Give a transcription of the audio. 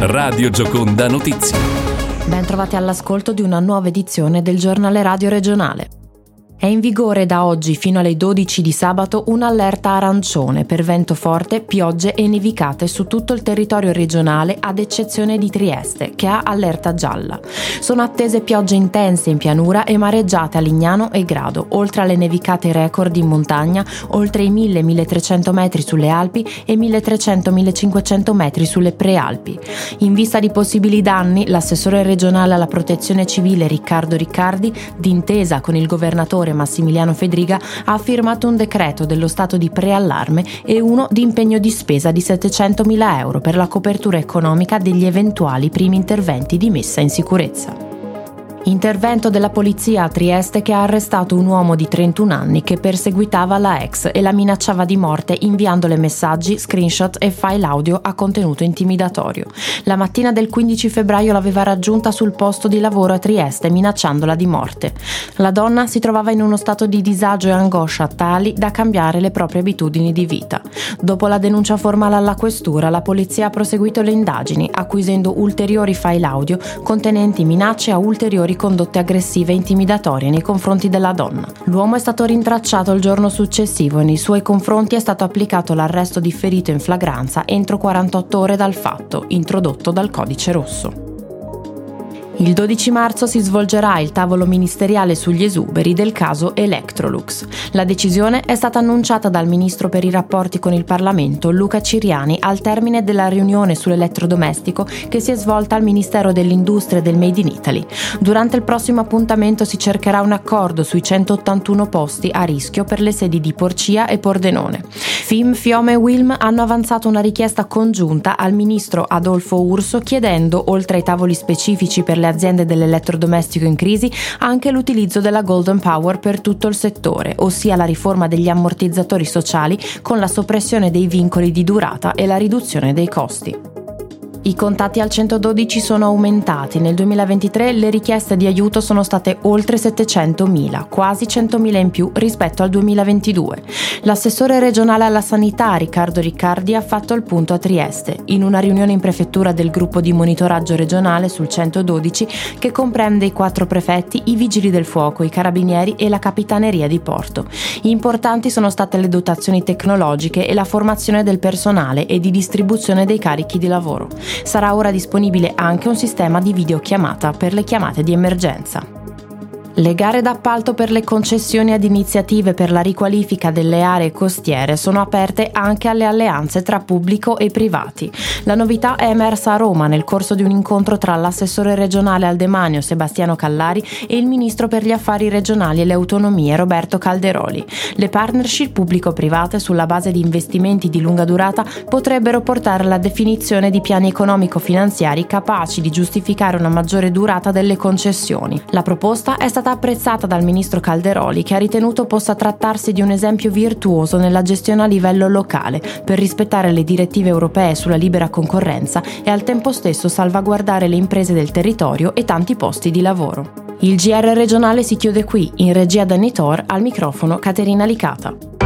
Radio Gioconda Notizie. Ben trovati all'ascolto di una nuova edizione del giornale radio regionale. È in vigore da oggi fino alle 12 di sabato un'allerta arancione per vento forte, piogge e nevicate su tutto il territorio regionale ad eccezione di Trieste, che ha allerta gialla. Sono attese piogge intense in pianura e mareggiate a Lignano e Grado, oltre alle nevicate record in montagna, oltre i 1000-1300 metri sulle Alpi e 1300-1500 metri sulle prealpi. In vista di possibili danni, l'assessore regionale alla protezione civile Riccardo Riccardi, d'intesa con il governatore governatore Massimiliano Fedriga ha firmato un decreto dello stato di preallarme e uno di impegno di spesa di 700.000 euro per la copertura economica degli eventuali primi interventi di messa in sicurezza. Intervento della polizia a Trieste che ha arrestato un uomo di 31 anni che perseguitava la ex e la minacciava di morte inviandole messaggi, screenshot e file audio a contenuto intimidatorio. La mattina del 15 febbraio l'aveva raggiunta sul posto di lavoro a Trieste minacciandola di morte. La donna si trovava in uno stato di disagio e angoscia tali da cambiare le proprie abitudini di vita. Dopo la denuncia formale alla questura, la polizia ha proseguito le indagini, acquisendo ulteriori file audio contenenti minacce a ulteriori condotte aggressive e intimidatorie nei confronti della donna. L'uomo è stato rintracciato il giorno successivo e nei suoi confronti è stato applicato l'arresto differito in flagranza entro 48 ore dal fatto, introdotto dal codice rosso. Il 12 marzo si svolgerà il tavolo ministeriale sugli esuberi del caso Electrolux. La decisione è stata annunciata dal ministro per i rapporti con il Parlamento Luca Ciriani al termine della riunione sull'elettrodomestico che si è svolta al Ministero dell'Industria e del Made in Italy. Durante il prossimo appuntamento si cercherà un accordo sui 181 posti a rischio per le sedi di Porcia e Pordenone. FIM, Fiome e Wilm hanno avanzato una richiesta congiunta al ministro Adolfo Urso chiedendo, oltre ai tavoli specifici per le aziende dell'elettrodomestico in crisi anche l'utilizzo della Golden Power per tutto il settore, ossia la riforma degli ammortizzatori sociali con la soppressione dei vincoli di durata e la riduzione dei costi. I contatti al 112 sono aumentati. Nel 2023 le richieste di aiuto sono state oltre 700.000, quasi 100.000 in più rispetto al 2022. L'assessore regionale alla sanità Riccardo Riccardi ha fatto il punto a Trieste, in una riunione in prefettura del gruppo di monitoraggio regionale sul 112 che comprende i quattro prefetti, i vigili del fuoco, i carabinieri e la capitaneria di porto. Importanti sono state le dotazioni tecnologiche e la formazione del personale e di distribuzione dei carichi di lavoro sarà ora disponibile anche un sistema di videochiamata per le chiamate di emergenza. Le gare d'appalto per le concessioni ad iniziative per la riqualifica delle aree costiere sono aperte anche alle alleanze tra pubblico e privati. La novità è emersa a Roma nel corso di un incontro tra l'assessore regionale al demanio Sebastiano Callari e il ministro per gli affari regionali e le autonomie Roberto Calderoli. Le partnership pubblico-private sulla base di investimenti di lunga durata potrebbero portare alla definizione di piani economico-finanziari capaci di giustificare una maggiore durata delle concessioni. La proposta è stata stata apprezzata dal ministro Calderoli che ha ritenuto possa trattarsi di un esempio virtuoso nella gestione a livello locale per rispettare le direttive europee sulla libera concorrenza e al tempo stesso salvaguardare le imprese del territorio e tanti posti di lavoro. Il GR regionale si chiude qui, in regia da Nitor, al microfono Caterina Licata.